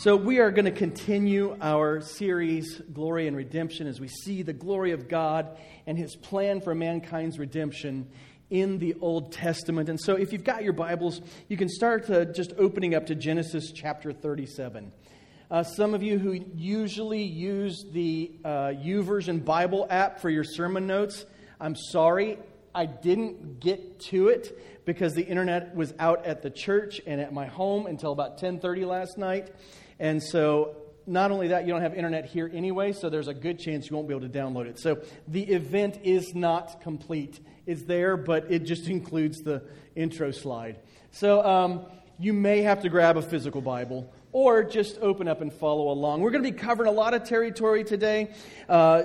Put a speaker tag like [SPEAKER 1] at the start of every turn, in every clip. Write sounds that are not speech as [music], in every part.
[SPEAKER 1] So, we are going to continue our series, Glory and Redemption, as we see the glory of God and His plan for mankind's redemption in the Old Testament. And so, if you've got your Bibles, you can start uh, just opening up to Genesis chapter 37. Uh, some of you who usually use the uh, YouVersion Bible app for your sermon notes, I'm sorry, I didn't get to it because the internet was out at the church and at my home until about 10:30 last night. And so, not only that, you don't have internet here anyway, so there's a good chance you won't be able to download it. So, the event is not complete. It's there, but it just [laughs] includes the intro slide. So, um, you may have to grab a physical Bible or just open up and follow along. We're going to be covering a lot of territory today. Uh,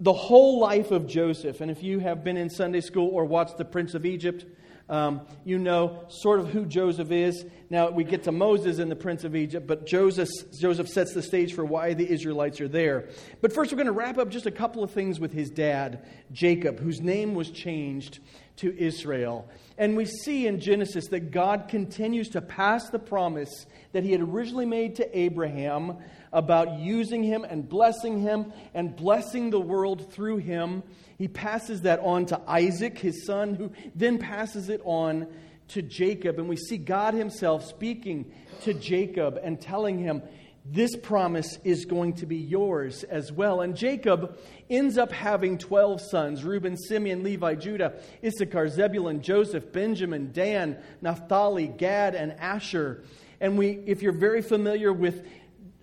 [SPEAKER 1] the whole life of Joseph. And if you have been in Sunday school or watched The Prince of Egypt, um, you know sort of who Joseph is. Now, we get to Moses and the Prince of Egypt, but Joseph, Joseph sets the stage for why the Israelites are there. But first, we're going to wrap up just a couple of things with his dad, Jacob, whose name was changed to Israel. And we see in Genesis that God continues to pass the promise that he had originally made to Abraham about using him and blessing him and blessing the world through him. He passes that on to Isaac, his son, who then passes it on to Jacob. And we see God himself speaking to Jacob and telling him, this promise is going to be yours as well. And Jacob ends up having 12 sons Reuben, Simeon, Levi, Judah, Issachar, Zebulun, Joseph, Benjamin, Dan, Naphtali, Gad, and Asher. And we, if you're very familiar with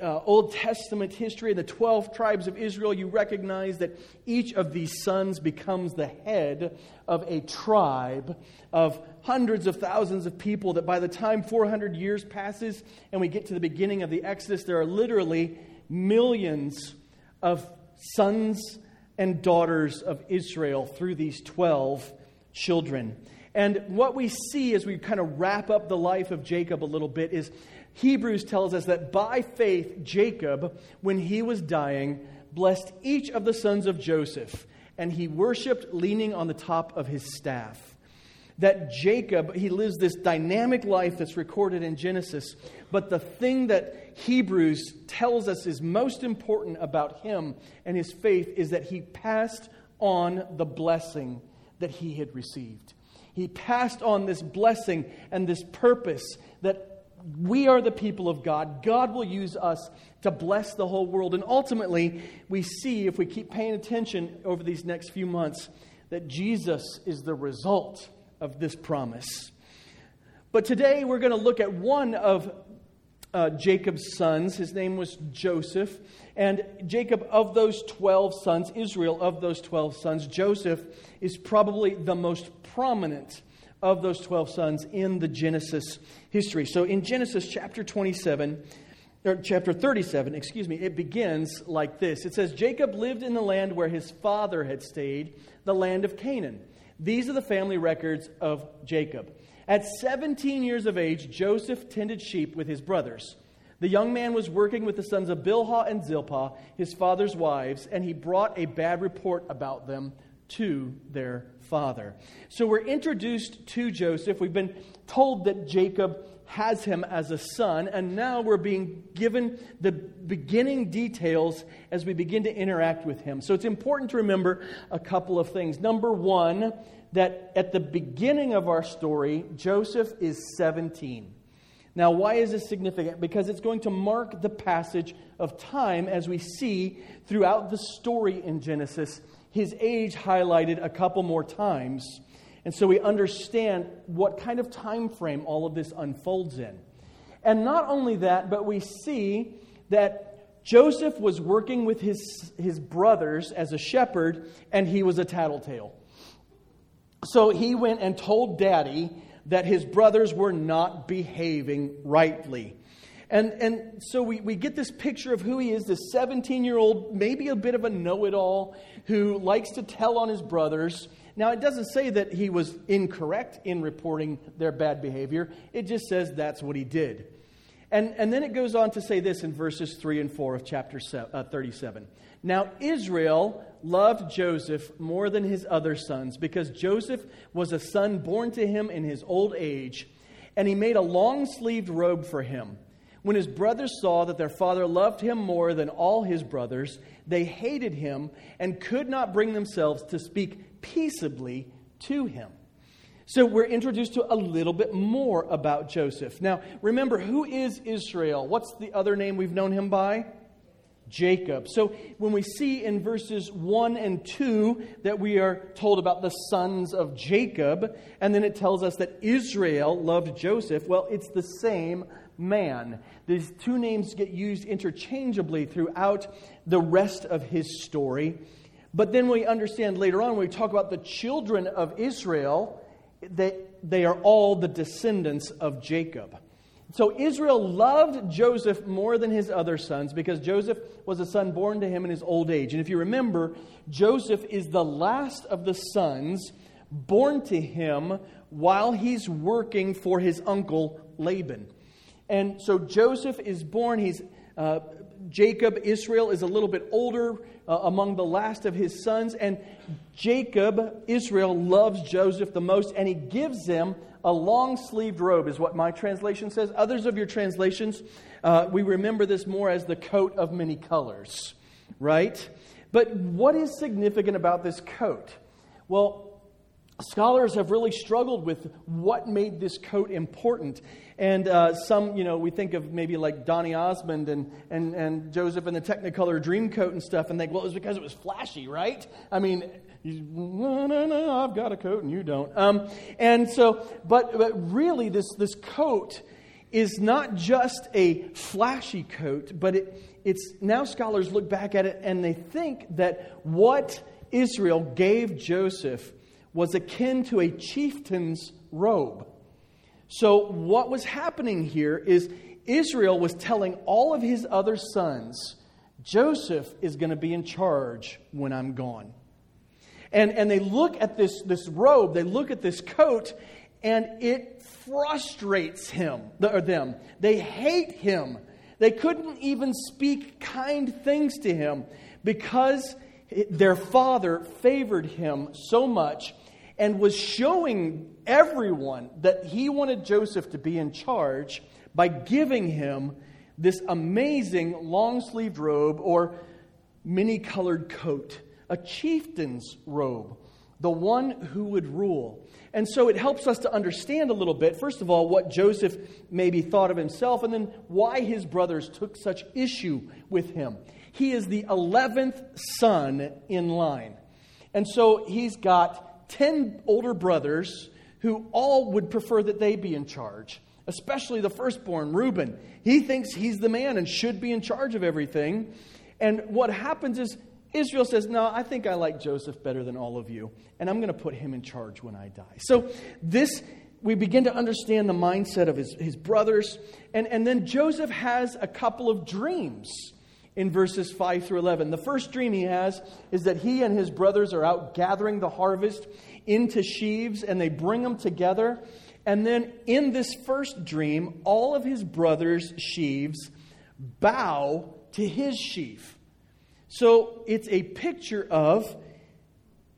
[SPEAKER 1] uh, Old Testament history, the 12 tribes of Israel, you recognize that each of these sons becomes the head of a tribe of hundreds of thousands of people. That by the time 400 years passes and we get to the beginning of the Exodus, there are literally millions of sons and daughters of Israel through these 12 children. And what we see as we kind of wrap up the life of Jacob a little bit is Hebrews tells us that by faith, Jacob, when he was dying, blessed each of the sons of Joseph, and he worshiped leaning on the top of his staff. That Jacob, he lives this dynamic life that's recorded in Genesis, but the thing that Hebrews tells us is most important about him and his faith is that he passed on the blessing that he had received. He passed on this blessing and this purpose that we are the people of God. God will use us to bless the whole world. And ultimately, we see, if we keep paying attention over these next few months, that Jesus is the result of this promise. But today, we're going to look at one of uh, Jacob's sons. His name was Joseph. And Jacob, of those 12 sons, Israel, of those 12 sons, Joseph is probably the most prominent of those 12 sons in the Genesis history. So in Genesis chapter 27, or chapter 37, excuse me, it begins like this. It says, Jacob lived in the land where his father had stayed, the land of Canaan. These are the family records of Jacob. At 17 years of age, Joseph tended sheep with his brothers. The young man was working with the sons of Bilhah and Zilpah, his father's wives, and he brought a bad report about them to their father. So we're introduced to Joseph. We've been told that Jacob has him as a son, and now we're being given the beginning details as we begin to interact with him. So it's important to remember a couple of things. Number one, that at the beginning of our story, Joseph is 17. Now, why is this significant? Because it's going to mark the passage of time as we see throughout the story in Genesis his age highlighted a couple more times. And so we understand what kind of time frame all of this unfolds in. And not only that, but we see that Joseph was working with his, his brothers as a shepherd, and he was a tattletale. So he went and told daddy that his brothers were not behaving rightly. And, and so we, we get this picture of who he is this 17 year old, maybe a bit of a know it all, who likes to tell on his brothers. Now, it doesn't say that he was incorrect in reporting their bad behavior, it just says that's what he did. And, and then it goes on to say this in verses 3 and 4 of chapter uh, 37. Now, Israel loved Joseph more than his other sons because Joseph was a son born to him in his old age, and he made a long sleeved robe for him. When his brothers saw that their father loved him more than all his brothers, they hated him and could not bring themselves to speak peaceably to him. So we're introduced to a little bit more about Joseph. Now, remember, who is Israel? What's the other name we've known him by? Jacob. So when we see in verses 1 and 2 that we are told about the sons of Jacob, and then it tells us that Israel loved Joseph, well, it's the same man. These two names get used interchangeably throughout the rest of his story. But then we understand later on when we talk about the children of Israel, they, they are all the descendants of Jacob. So Israel loved Joseph more than his other sons because Joseph was a son born to him in his old age. And if you remember, Joseph is the last of the sons born to him while he's working for his uncle Laban. And so Joseph is born. He's uh, Jacob, Israel, is a little bit older uh, among the last of his sons. And Jacob, Israel, loves Joseph the most, and he gives him a long sleeved robe, is what my translation says. Others of your translations, uh, we remember this more as the coat of many colors, right? But what is significant about this coat? Well, scholars have really struggled with what made this coat important. And uh, some, you know, we think of maybe like Donny Osmond and, and, and Joseph in the Technicolor dream coat and stuff, and think, well, it was because it was flashy, right? I mean, no, no, no, I've got a coat and you don't. Um, and so, but, but really, this, this coat is not just a flashy coat, but it, it's now scholars look back at it and they think that what Israel gave Joseph was akin to a chieftain's robe. So, what was happening here is Israel was telling all of his other sons, Joseph is going to be in charge when I'm gone. And, and they look at this, this robe, they look at this coat, and it frustrates him or them. They hate him. They couldn't even speak kind things to him because their father favored him so much and was showing everyone that he wanted Joseph to be in charge by giving him this amazing long sleeved robe or many colored coat, a chieftain's robe, the one who would rule. And so it helps us to understand a little bit, first of all, what Joseph maybe thought of himself, and then why his brothers took such issue with him. He is the 11th son in line. And so he's got 10 older brothers who all would prefer that they be in charge, especially the firstborn, Reuben. He thinks he's the man and should be in charge of everything. And what happens is Israel says, No, I think I like Joseph better than all of you, and I'm going to put him in charge when I die. So, this, we begin to understand the mindset of his, his brothers. And, and then Joseph has a couple of dreams in verses 5 through 11. The first dream he has is that he and his brothers are out gathering the harvest into sheaves and they bring them together. And then in this first dream, all of his brothers' sheaves bow to his sheaf. So it's a picture of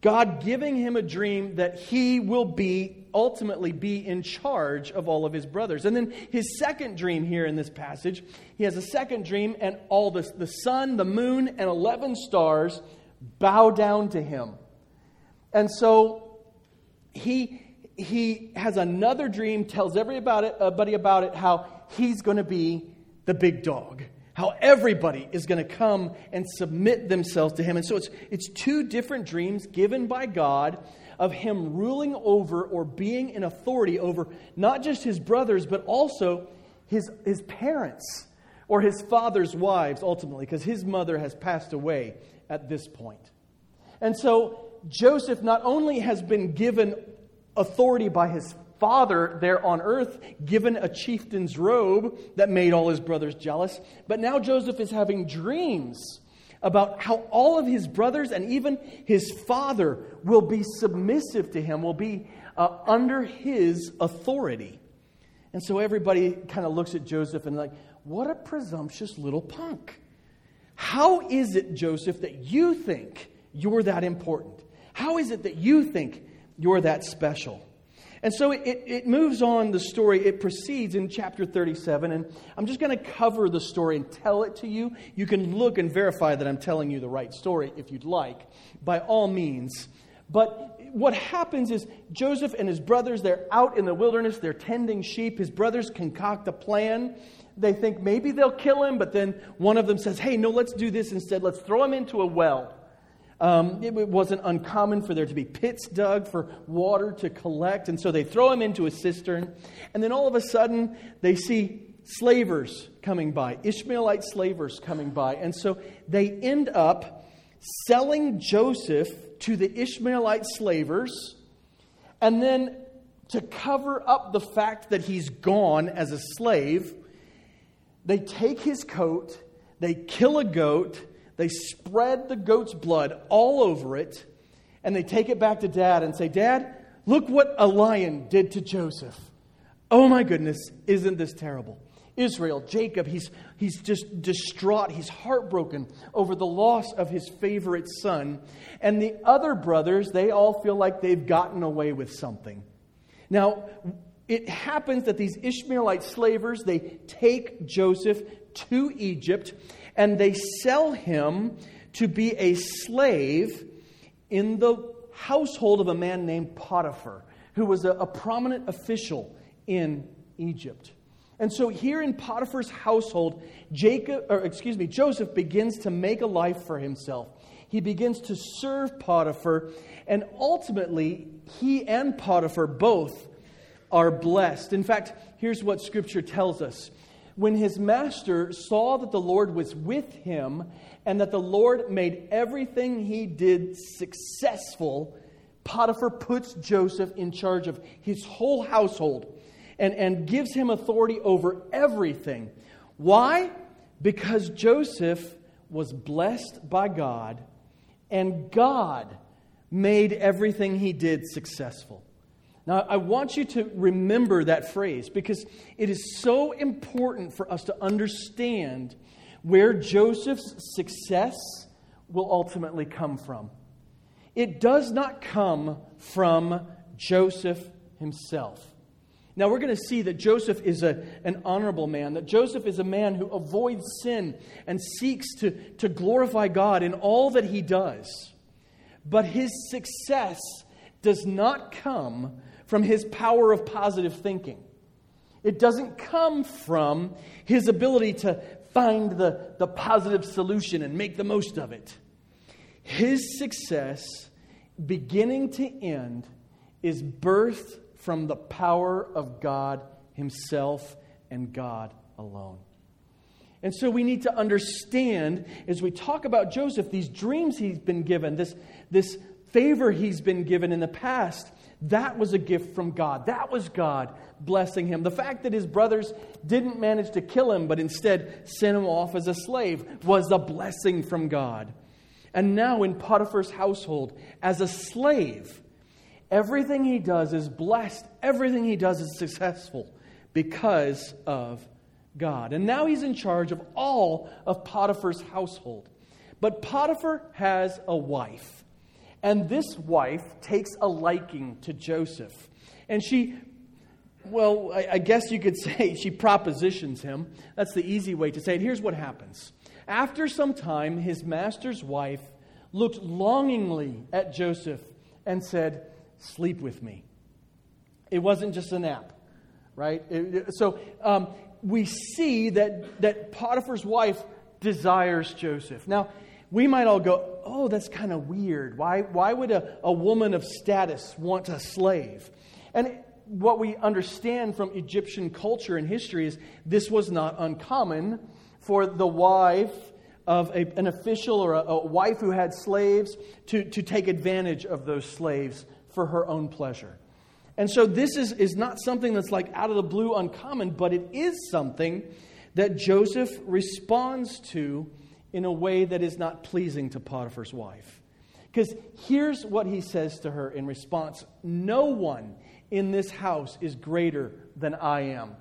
[SPEAKER 1] God giving him a dream that he will be ultimately be in charge of all of his brothers. And then his second dream here in this passage, he has a second dream, and all the, the sun, the moon, and 11 stars bow down to him. And so he, he has another dream, tells everybody about it, uh, it how he's going to be the big dog how everybody is going to come and submit themselves to him. And so it's, it's two different dreams given by God of him ruling over or being in authority over not just his brothers, but also his, his parents or his father's wives, ultimately, because his mother has passed away at this point. And so Joseph not only has been given authority by his father there on earth given a chieftain's robe that made all his brothers jealous. But now Joseph is having dreams about how all of his brothers and even his father will be submissive to him, will be uh, under his authority. And so everybody kind of looks at Joseph and, like, what a presumptuous little punk. How is it, Joseph, that you think you're that important? How is it that you think you're that special? And so it, it moves on the story. It proceeds in chapter 37. And I'm just going to cover the story and tell it to you. You can look and verify that I'm telling you the right story if you'd like, by all means. But what happens is Joseph and his brothers, they're out in the wilderness, they're tending sheep. His brothers concoct a plan. They think maybe they'll kill him, but then one of them says, Hey, no, let's do this instead. Let's throw him into a well. Um, it wasn't uncommon for there to be pits dug for water to collect. And so they throw him into a cistern. And then all of a sudden, they see slavers coming by, Ishmaelite slavers coming by. And so they end up selling Joseph to the Ishmaelite slavers. And then to cover up the fact that he's gone as a slave, they take his coat, they kill a goat they spread the goat's blood all over it, and they take it back to dad and say, Dad, look what a lion did to Joseph. Oh my goodness, isn't this terrible? Israel, Jacob, he's, he's just distraught. He's heartbroken over the loss of his favorite son. And the other brothers, they all feel like they've gotten away with something. Now, it happens that these Ishmaelite slavers, they take Joseph to Egypt and they sell him to be a slave in the household of a man named Potiphar, who was a, a prominent official in Egypt. And so here in Potiphar's household, Jacob, or excuse me, Joseph begins to make a life for himself. He begins to serve Potiphar, and ultimately, he and Potiphar both are blessed. In fact, here's what scripture tells us when his master saw that the Lord was with him and that the Lord made everything he did successful, Potiphar puts Joseph in charge of his whole household and, and gives him authority over everything. Why? Because Joseph was blessed by God and God made everything he did successful. Now, I want you to remember that phrase because it is so important for us to understand where Joseph's success will ultimately come from. It does not come from Joseph himself. Now, we're going to see that Joseph is a, an honorable man, that Joseph is a man who avoids sin and seeks to, to glorify God in all that he does. But his success does not come from his power of positive thinking. It doesn't come from his ability to find the, the positive solution and make the most of it. His success, beginning to end, is birthed from the power of God Himself and God alone. And so we need to understand as we talk about Joseph, these dreams he's been given, this, this favor he's been given in the past, that was a gift from God. That was God blessing him. The fact that his brothers didn't manage to kill him, but instead sent him off as a slave, was a blessing from God. And now in Potiphar's household, as a slave, everything he does is blessed, everything he does is successful because of God. And now he's in charge of all of Potiphar's household. But Potiphar has a wife. And this wife takes a liking to Joseph. And she, well, I, I, guess you could [laughs] say she propositions him. That's the easy way to say it. Here's what happens. After some time, his master's wife looked longingly at Joseph and said, Sleep with me. It wasn't just a nap, right? It, so um, we see that, that Potiphar's wife desires Joseph. Now, we might all go, oh, that's kind of weird. Why, why would a, a woman of status want a slave? And what we understand from Egyptian culture and history is this was not uncommon for the wife of a, an official or a, a wife who had slaves to, to take advantage of those slaves for her own pleasure. And so this is, is not something that's like out of the blue uncommon, but it is something that Joseph responds to in a way that is not pleasing to Potiphar's wife. Because here's what he says to her in response No one in this house is greater than I am.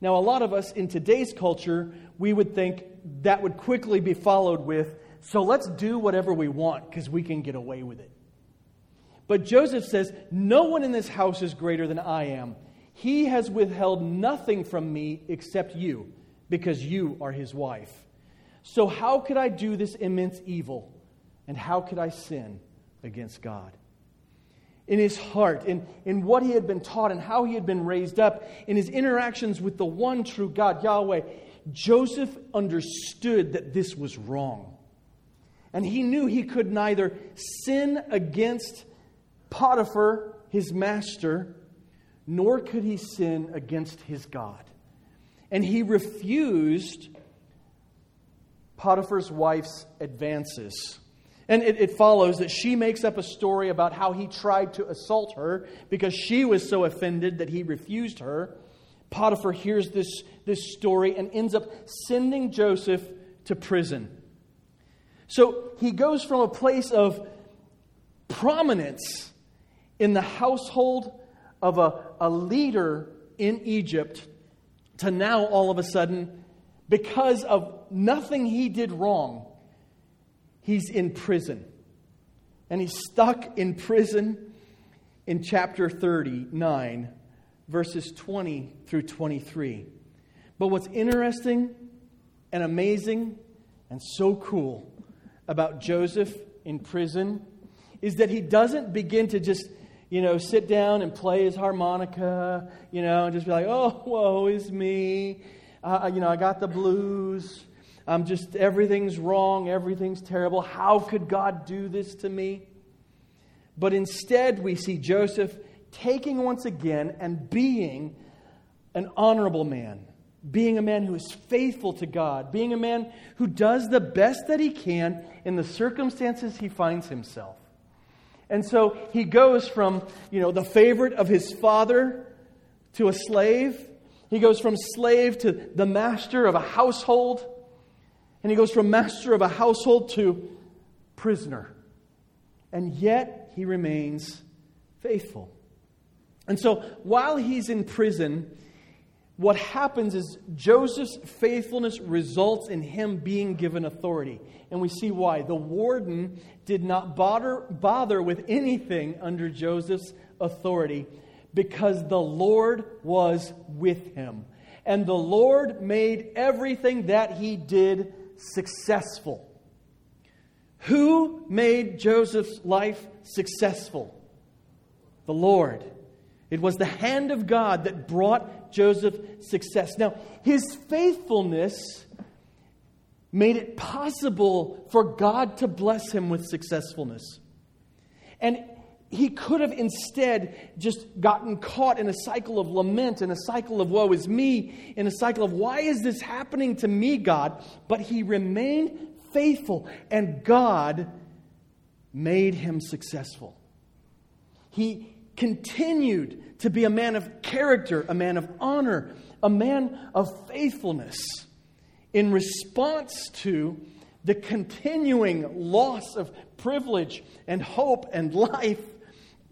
[SPEAKER 1] Now, a lot of us in today's culture, we would think that would quickly be followed with, so let's do whatever we want because we can get away with it. But Joseph says, No one in this house is greater than I am. He has withheld nothing from me except you, because you are his wife. So, how could I do this immense evil? And how could I sin against God? In his heart, in, in what he had been taught, and how he had been raised up, in his interactions with the one true God, Yahweh, Joseph understood that this was wrong. And he knew he could neither sin against Potiphar, his master, nor could he sin against his God. And he refused Potiphar's wife's advances. And it, it, follows that she makes up a story about how he tried to assault her because she was so offended that he refused her. Potiphar hears this, this story and ends up sending Joseph to prison. So he goes from a place of prominence in the household of a, a leader in Egypt to now all of a sudden, because of nothing he did wrong, he's in prison. And he's stuck in prison in chapter 39, verses 20 through 23. But what's interesting and amazing and so cool about Joseph in prison is that he doesn't begin to just you know, sit down and play his harmonica, you know, and just be like, oh, woe is me. Uh, you know, I got the blues. I'm just, everything's wrong. Everything's terrible. How could God do this to me? But instead, we see Joseph taking once again and being an honorable man, being a man who is faithful to God, being a man who does the best that he can in the circumstances he finds himself. And so he goes from, you know, the favorite of his father to a slave. He goes from slave to the master of a household. And he goes from master of a household to prisoner. And yet he remains faithful. And so while he's in prison, what happens is Joseph's faithfulness results in him being given authority. And we see why. The warden did not bother, bother with anything under Joseph's authority because the Lord was with him. And the Lord made everything that he did successful. Who made Joseph's life successful? The Lord. It was the hand of God that brought Joseph success. Now, his faithfulness made it possible for God to bless him with successfulness. And he could have instead just gotten caught in a cycle of lament, in a cycle of woe is me, in a cycle of why is this happening to me, God? But he remained faithful, and God made him successful. He continued to be a man of character, a man of honor, a man of faithfulness in response to the continuing loss of privilege and hope and [laughs] life,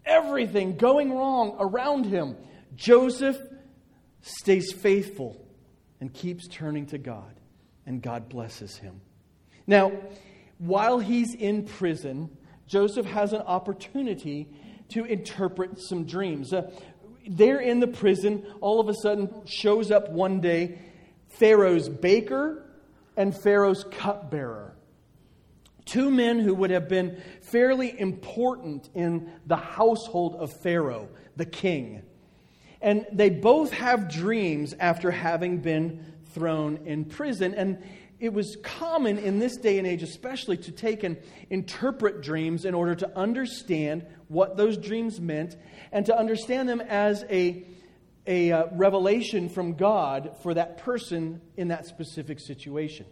[SPEAKER 1] everything going wrong around him, Joseph stays faithful and keeps turning to God, and God blesses him. Now, while he's in prison, Joseph has an opportunity to interpret some dreams. Uh, there in the prison, all of a sudden shows up one day Pharaoh's baker and Pharaoh's cupbearer. Two men who would have been fairly important in the household of Pharaoh, the king. And they both have dreams after having been thrown in prison. And it was common in this day and age, especially, to take and interpret dreams in order to understand what those dreams meant and to understand them as a, a uh, revelation from God for that person in that specific situation.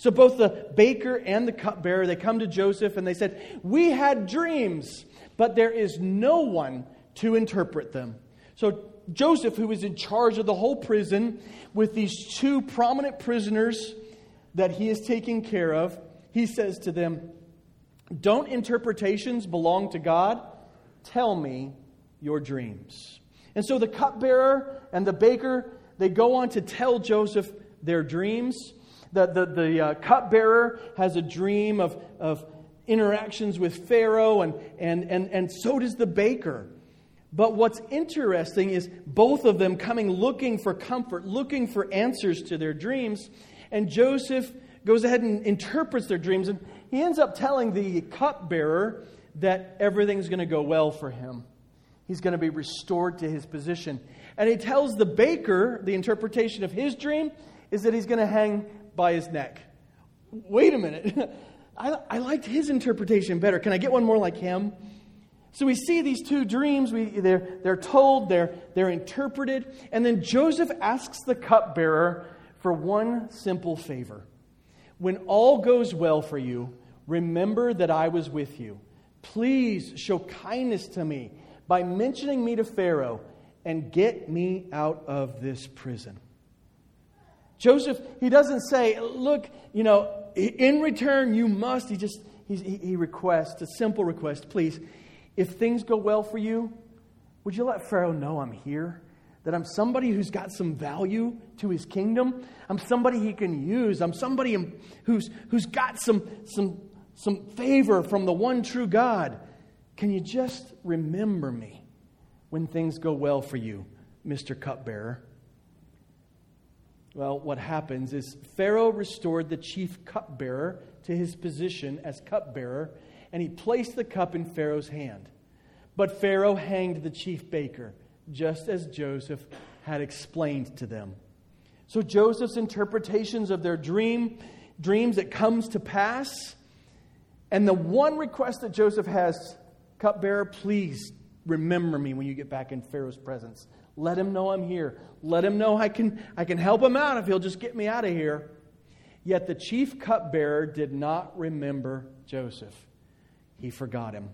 [SPEAKER 1] So both the baker and the cupbearer, they come to Joseph and they said, We had dreams, but there is no one to interpret them. So Joseph, who is in charge of the whole prison with these two prominent prisoners that he is taking care of, he says to them, Don't interpretations belong to God? Tell me your dreams. And so the cupbearer and the baker, they go on to tell Joseph their dreams. The, the, the uh, cupbearer has a dream of, of interactions with Pharaoh, and, and, and, and so does the baker. But what's interesting is both of them coming looking for comfort, looking for answers to their dreams. And Joseph goes ahead and interprets their dreams. And he ends up telling the cupbearer that everything's going to go well for him. He's going to be restored to his position. And he tells the baker the interpretation of his dream is that he's going to hang by his neck. Wait a minute. [laughs] I, I liked his interpretation better. Can I get one more like him? So we see these two dreams. We, they're, they're told, they're, they're interpreted. And then Joseph asks the cupbearer for one simple favor. When all goes well for you, remember that I was with you. Please show kindness to me by mentioning me to Pharaoh and get me out of this prison. Joseph, he doesn't say, look, you know, in return, you must. He just, he, he requests, a simple request, please, if things go well for you, would you let Pharaoh know I'm here? That I'm somebody who's got some value to his kingdom? I'm somebody he can use. I'm somebody who's, who's got some, some, some favor from the one true God. Can you just remember me when things go well for you, Mr. Cupbearer? Well, what happens is Pharaoh restored the chief cupbearer to his position as cupbearer, and he placed the cup in Pharaoh's hand. But Pharaoh hanged the chief baker, just as Joseph had explained to them. So Joseph's interpretations of their dream, dreams that comes to pass, and the one request that Joseph has, cupbearer, please remember me when you get back in Pharaoh's presence. Let him know I'm here. Let him know I can, I can help him out if he'll just get me out of here. Yet the chief cupbearer did not remember Joseph. He forgot him.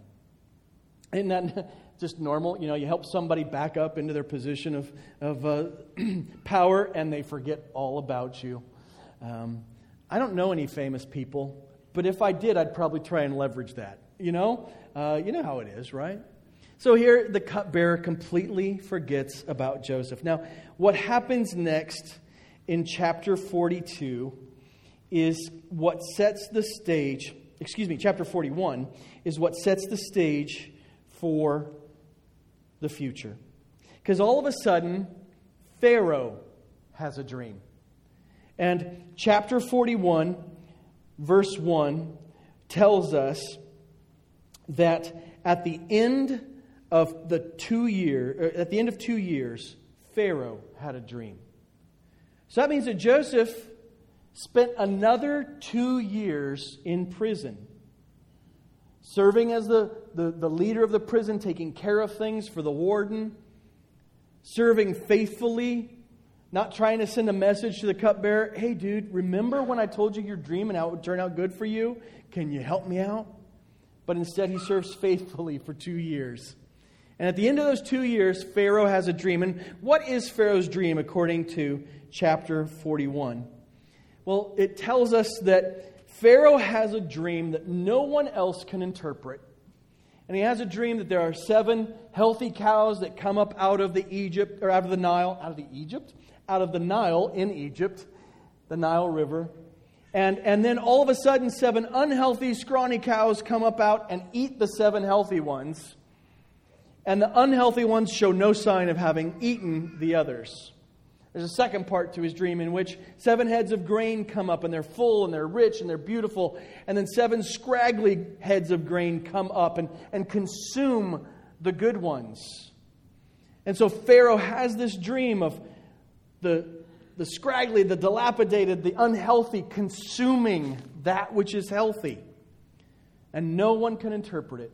[SPEAKER 1] Isn't that [laughs] just normal? You know, you help somebody back up into their position of, of uh, [clears throat] power and they forget all about you. Um, I don't know any famous people, but if I did, I'd probably try and leverage that. You know? Uh, you know how it is, right? So here, the cupbearer completely forgets about Joseph. Now, what happens next in chapter 42 is what sets the stage, excuse me, chapter 41 is what sets the stage for the future. Because all of a sudden, Pharaoh has a dream. And chapter 41, verse 1, tells us that at the end of the two year, uh, at the end of two years, Pharaoh had a dream. So that means that Joseph spent another two years in prison, serving as the, the, the leader of the prison, taking care of things for the warden, serving faithfully, not trying to send a message to the cupbearer hey, dude, remember when I told you your dream and how it would turn out good for you? Can you help me out? But instead, he serves faithfully for two years. And at the end of those two years, Pharaoh has a dream. And what is Pharaoh's dream according to chapter 41? Well, it tells us that Pharaoh has a dream that no one else can interpret. And he has a dream that there are seven healthy cows that come up out of the Egypt or out of the Nile, out of the Egypt, out of the Nile in Egypt, the Nile River. And, and then all of a sudden, seven unhealthy, scrawny cows come up out and eat the seven healthy ones and the unhealthy ones show no sign of having eaten the others. There's a second part to his dream in which seven heads of grain come up and they're full and they're rich and they're beautiful. And then seven scraggly heads of grain come up and, and consume the good ones. And so Pharaoh has this dream of the, the scraggly, the dilapidated, the unhealthy consuming that which is healthy. And no one can interpret it.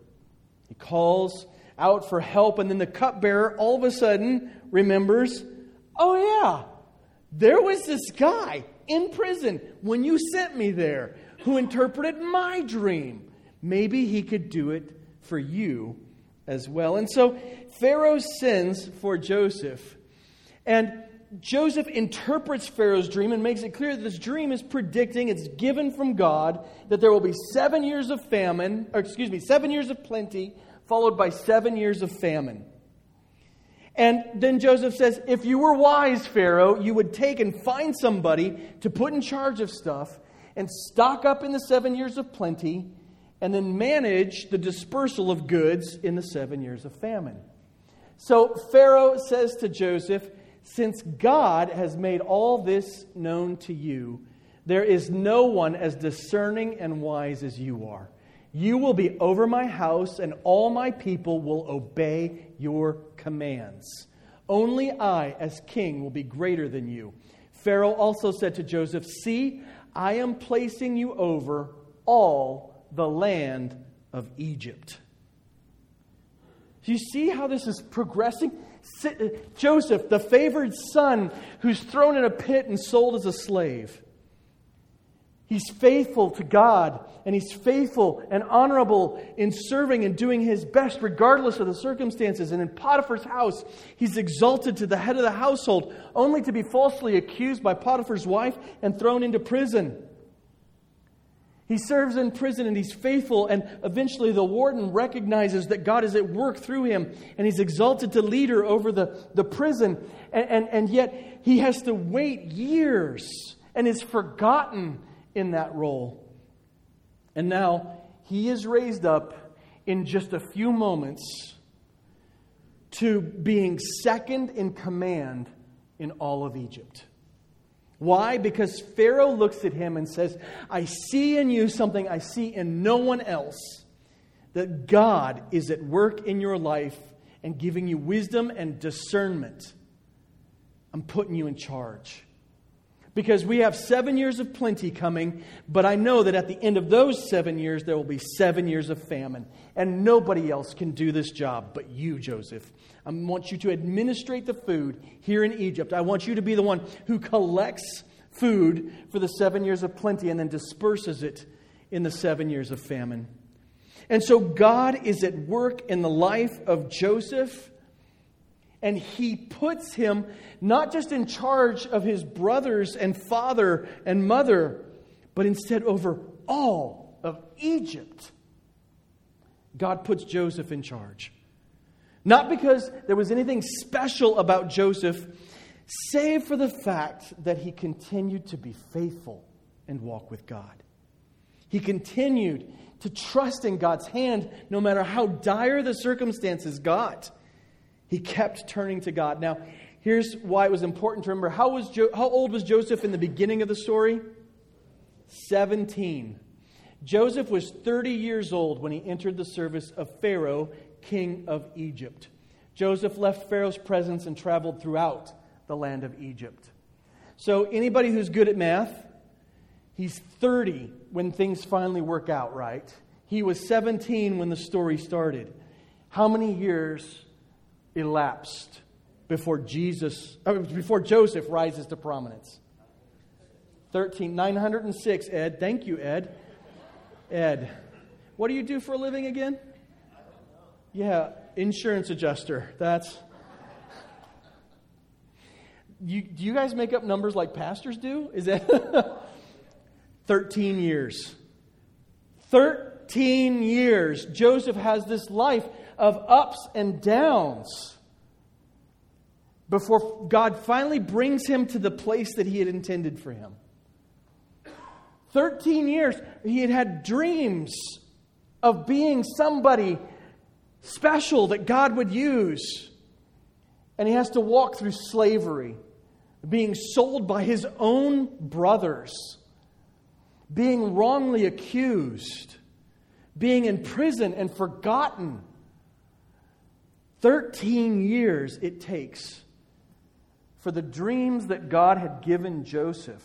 [SPEAKER 1] He calls out for help, and then the cupbearer all of a sudden remembers, oh, yeah, there was this guy in prison when you sent me there who interpreted my dream. Maybe he could do it for you as well. And so Pharaoh sends for Joseph. And Joseph interprets Pharaoh's dream and makes it clear that this dream is predicting, it's given from God, that there will be seven years of famine, or excuse me, seven years of plenty, followed by seven years of famine. And then Joseph says, If you were wise, Pharaoh, you would take and find somebody to put in charge of stuff and stock up in the seven years of plenty and then manage the dispersal of goods in the seven years of famine. So Pharaoh says to Joseph, Since God has made all this known to you, there is no one as discerning and wise as you are. You will be over my house, and all my people will obey your commands. Only I, as king, will be greater than you. Pharaoh also said to Joseph, See, I am placing you over all the land of Egypt. Do you see how this is progressing? Joseph, the favored son who's thrown in a pit and sold as a slave. He's faithful to God, and he's faithful and honorable in serving and doing his best regardless of the circumstances. And in Potiphar's house, he's exalted to the head of the household, only to be falsely accused by Potiphar's wife and thrown into prison. He serves in prison and he's faithful, and eventually the warden recognizes that God is at work through him, and he's exalted to leader over the, the prison. And, and, and yet he has to wait years and is forgotten in that role. And now he is raised up in just a few moments to being second in command in all of Egypt. Why? Because Pharaoh looks at him and says, I see in you something I see in no one else that God is at work in your life and giving you wisdom and discernment. I'm putting you in charge. Because we have seven years of plenty coming, but I know that at the end of those seven years, there will be seven years of famine. And nobody else can do this job but you, Joseph. I want you to administrate the food here in Egypt. I want you to be the one who collects food for the seven years of plenty and then disperses it in the seven years of famine. And so God is at work in the life of Joseph, and he puts him not just in charge of his brothers and father and mother, but instead over all of Egypt. God puts Joseph in charge. Not because there was anything special about Joseph, save for the fact that he continued to be faithful and walk with God. He continued to trust in God's hand no matter how dire the circumstances got. He kept turning to God. Now, here's why it was important to remember. How, was jo- how old was Joseph in the beginning of the story? 17. Joseph was 30 years old when he entered the service of Pharaoh king of Egypt. Joseph left Pharaoh's presence and traveled throughout the land of Egypt. So, anybody who's good at math, he's 30 when things finally work out right. He was 17 when the story started. How many years elapsed before Jesus before Joseph rises to prominence? 13 906 Ed. Thank you, Ed. Ed. What do you do for a living again? Yeah, insurance adjuster. That's. You, do you guys make up numbers like pastors do? Is that [laughs] 13 years? 13 years. Joseph has this life of ups and downs before God finally brings him to the place that he had intended for him. 13 years, he had had dreams of being somebody special that God would use. And he has to walk through slavery, being sold by his own brothers, being wrongly accused, being in prison and forgotten. 13 years it takes for the dreams that God had given Joseph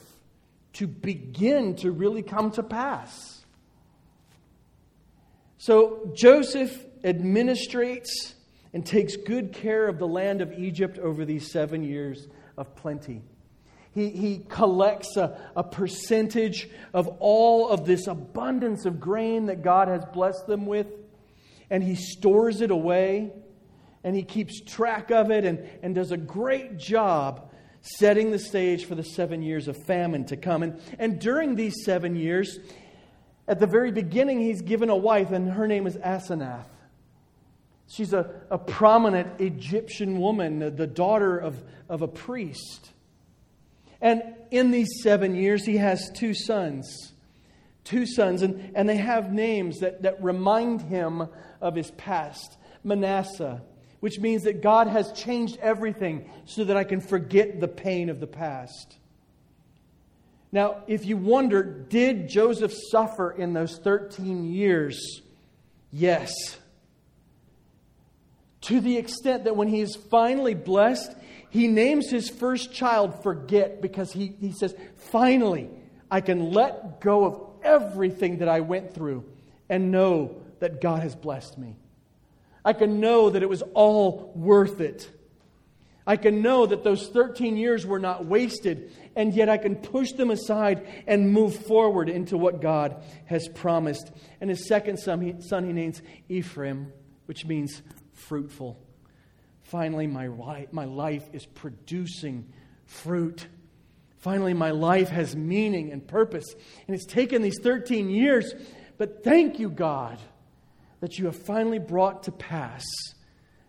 [SPEAKER 1] to begin to really come to pass. So Joseph administrates and takes good care of the land of Egypt over these seven years of plenty. He, he collects a, a percentage of all of this abundance of grain that God has blessed them with. and he stores it away and he keeps track of it and, and does a great job setting the stage for the seven years of famine to come. And, and during these seven years, at the very beginning, he's given a wife, and her name is Asenath. She's a, a prominent Egyptian woman, the daughter of, of a priest. And in these seven years, he has two sons. Two sons, and, and they have names that, that remind him of his past Manasseh, which means that God has changed everything so that I can forget the pain of the past. Now, if you wonder, did Joseph suffer in those 13 years? Yes. To the extent that when he is finally blessed, he names his first child Forget because he, he says, Finally, I can let go of everything that I went through and know that God has blessed me. I can know that it was all worth it. I can know that those 13 years were not wasted, and yet I can push them aside and move forward into what God has promised. And his second son he, son he names Ephraim, which means fruitful. Finally, my, my life is producing fruit. Finally, my life has meaning and purpose. And it's taken these 13 years, but thank you, God, that you have finally brought to pass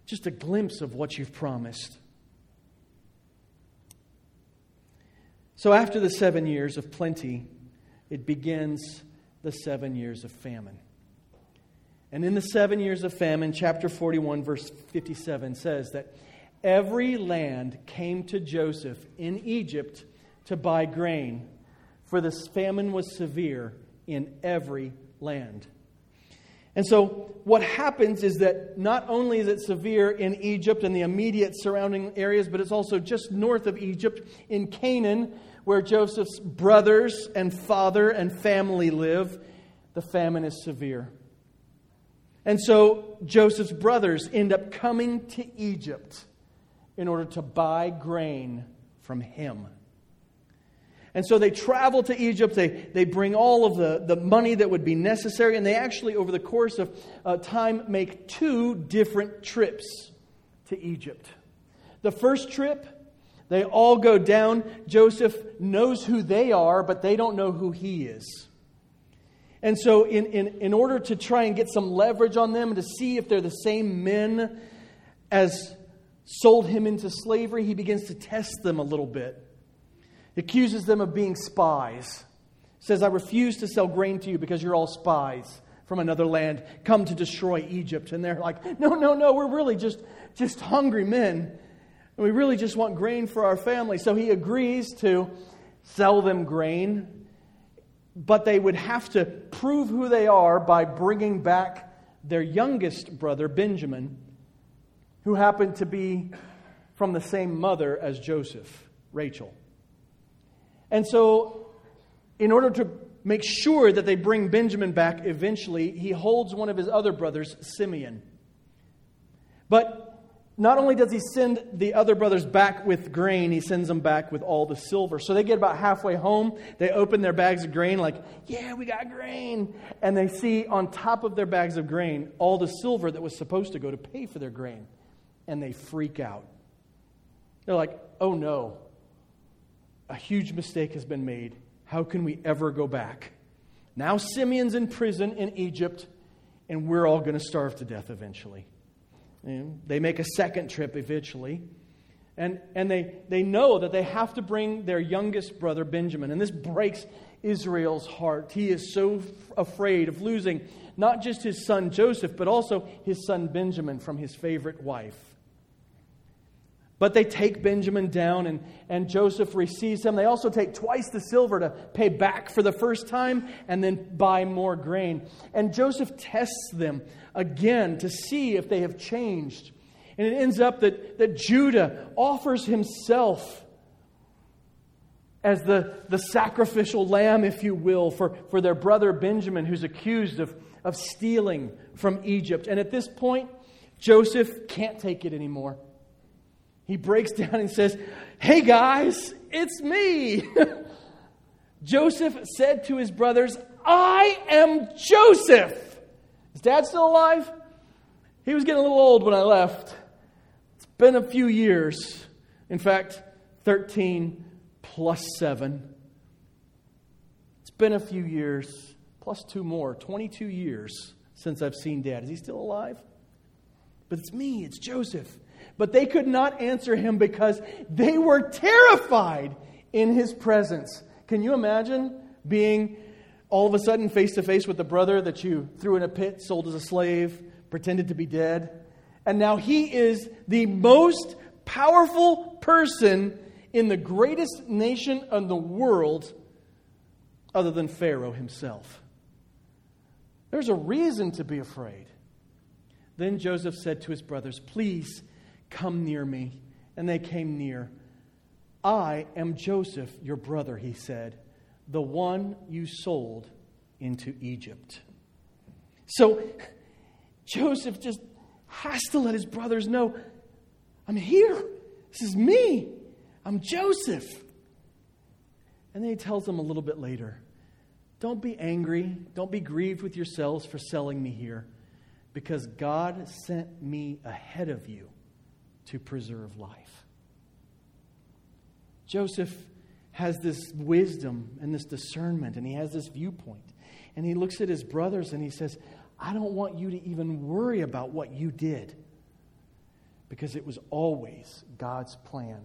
[SPEAKER 1] just a glimpse of what you've promised. So, after the seven years of plenty, it begins the seven years of famine. And in the seven years of famine, chapter 41, verse 57 says that every land came to Joseph in Egypt to buy grain, for the famine was severe in every land. And so, what happens is that not only is it severe in Egypt and the immediate surrounding areas, but it's also just north of Egypt in Canaan, where Joseph's brothers and father and family live, the famine is severe. And so Joseph's brothers end up coming to Egypt in order to buy grain from him. And so they travel to Egypt. They, they bring all of the, the money that would be necessary. And they actually, over the course of uh, time, make two different trips to Egypt. The first trip they all go down. Joseph knows who they are, but they don't know who he is. And so, in, in, in order to try and get some leverage on them and to see if they're the same men as sold him into slavery, he begins to test them a little bit. Accuses them of being spies. says, I refuse to sell grain to you because you're all spies from another land, come to destroy Egypt. And they're like, no, no, no, we're really just, just hungry men. And we really just want grain for our family. So he agrees to sell them grain, but they would have to prove who they are by bringing back their youngest brother, Benjamin, who happened to be from the same mother as Joseph, Rachel. And so, in order to make sure that they bring Benjamin back eventually, he holds one of his other brothers, Simeon. But not only does he send the other brothers back with grain, he sends them back with all the silver. So they get about halfway home. They open their bags of grain, like, yeah, we got grain. And they see on top of their bags of grain all the silver that was supposed to go to pay for their grain. And they freak out. They're like, oh no, a huge mistake has been made. How can we ever go back? Now Simeon's in prison in Egypt, and we're all going to starve to death eventually. They make a second trip eventually. And, and they, they know that they have to bring their youngest brother, Benjamin. And this breaks Israel's heart. He is so f- afraid of losing not just his son Joseph, but also his son Benjamin from his favorite wife. But they take Benjamin down, and, and Joseph receives him. They also take twice the silver to pay back for the first time and then buy more grain. And Joseph tests them again to see if they have changed. And it ends up that, that Judah offers himself as the, the sacrificial lamb, if you will, for, for their brother Benjamin, who's accused of, of stealing from Egypt. And at this point, Joseph can't take it anymore. He breaks down and says, Hey guys, it's me. [laughs] Joseph said to his brothers, I am Joseph. Is dad still alive? he was getting a little old when I left. It's been a few years. In fact, 13 plus 7. It's been a few years, plus two more, 22 years since I've seen dad. Is he still alive? But it's me, it's Joseph. But they could not answer him because they were terrified in his presence. Can you imagine being all of a sudden face to face with the brother that you threw in a pit, sold as a slave, pretended to be dead? And now he is the most powerful person in the greatest nation in the world other than Pharaoh himself. There's a reason to be afraid. Then Joseph said to his brothers, Please come near me. And they came near. I am Joseph, your brother, he said, the one you sold into Egypt. So [laughs] Joseph just has to let his brothers know I'm here. This is me. I'm Joseph. And then he tells them a little bit later don't be angry. Don't be grieved with yourselves for selling me here, because God sent me ahead of you to preserve life. Joseph has this wisdom and this discernment, and he has this viewpoint. And he looks at his brothers and he says, I don't want you to even worry about what you did, because it was always God's plan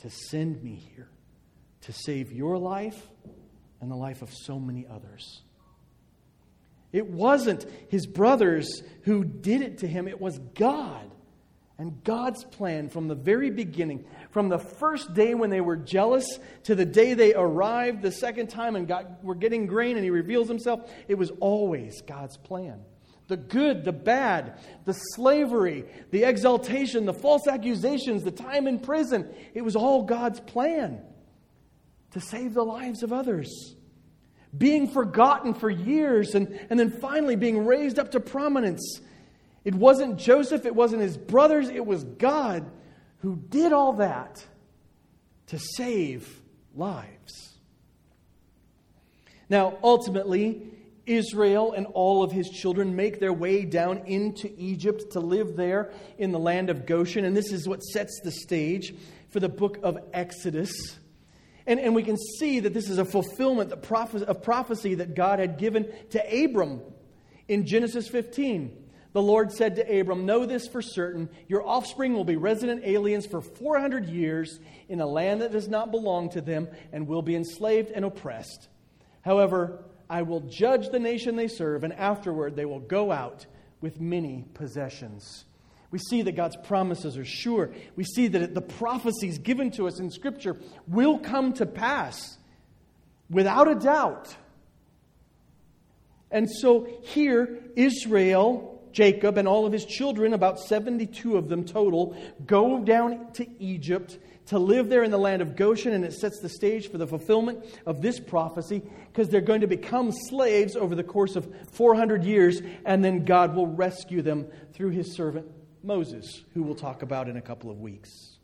[SPEAKER 1] to send me here to save your life and the life of so many others. It wasn't his brothers who did it to him, it was God. And God's plan from the very beginning, from the first day when they were jealous to the day they arrived the second time and got, were getting grain and he reveals himself, it was always God's plan. The good, the bad, the slavery, the exaltation, the false accusations, the time in prison, it was all God's plan to save the lives of others. Being forgotten for years and, and then finally being raised up to prominence. It wasn't Joseph, it wasn't his brothers, it was God who did all that to save lives. Now, ultimately, Israel and all of his children make their way down into Egypt to live there in the land of Goshen. And this is what sets the stage for the book of Exodus. And, and we can see that this is a fulfillment of prophecy that God had given to Abram in Genesis 15. The Lord said to Abram, Know this for certain your offspring will be resident aliens for 400 years in a land that does not belong to them and will be enslaved and oppressed. However, I will judge the nation they serve, and afterward they will go out with many possessions. We see that God's promises are sure. We see that the prophecies given to us in Scripture will come to pass without a doubt. And so here, Israel, Jacob, and all of his children, about 72 of them total, go down to Egypt to live there in the land of Goshen, and it sets the stage for the fulfillment of this prophecy because they're going to become slaves over the course of 400 years, and then God will rescue them through his servant Moses, who we'll talk about in a couple of weeks.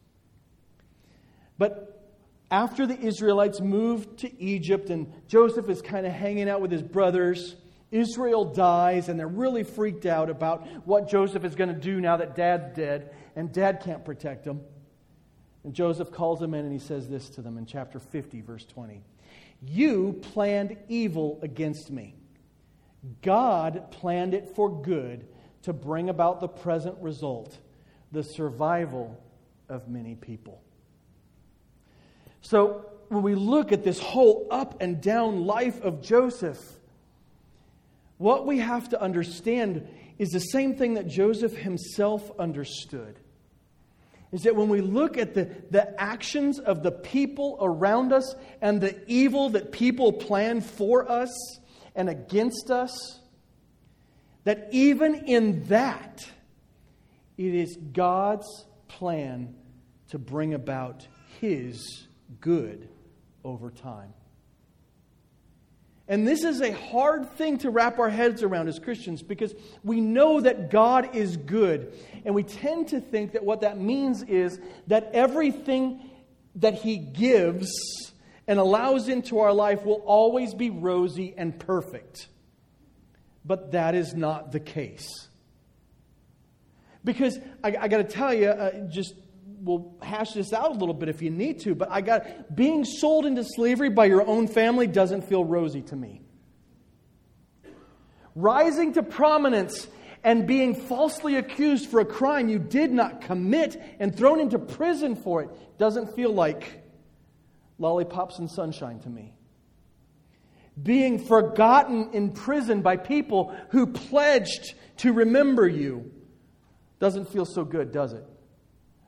[SPEAKER 1] But after the Israelites moved to Egypt and Joseph is kind of hanging out with his brothers, Israel dies and they're really freaked out about what Joseph is going to do now that dad's dead and dad can't protect him. And Joseph calls them in and he says this to them in chapter 50, verse 20 You planned evil against me, God planned it for good to bring about the present result the survival of many people. So, when we look at this whole up and down life of Joseph, what we have to understand is the same thing that Joseph himself understood. Is that when we look at the, the actions of the people around us and the evil that people plan for us and against us, that even in that, it is God's plan to bring about His good over time. And this is a hard thing to wrap our heads around as Christians because we know that God is good. And we tend to think that what that means is that everything that He gives and allows into our life will always be rosy and perfect. But that is not the case. Because I, I got to tell you, uh, just we'll hash this out a little bit if you need to, but I got being sold into slavery by your own family doesn't feel rosy to me. Rising to prominence and being falsely accused for a crime you did not commit and thrown into prison for it doesn't feel like lollipops and sunshine to me. Being forgotten in prison by people who pledged to remember you doesn't feel so good, does it?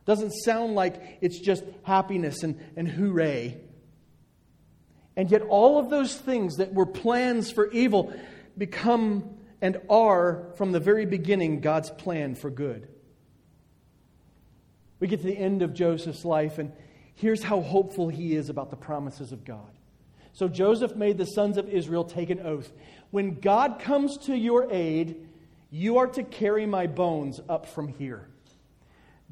[SPEAKER 1] Doesn't sound like it's just happiness and, and hooray. And yet, all of those things that were plans for evil become and are, from the very beginning, God's plan for good. We get to the end of Joseph's life, and here's how hopeful he is about the promises of God. So Joseph made the sons of Israel take an oath. When God comes to your aid, you are to carry my bones up from here.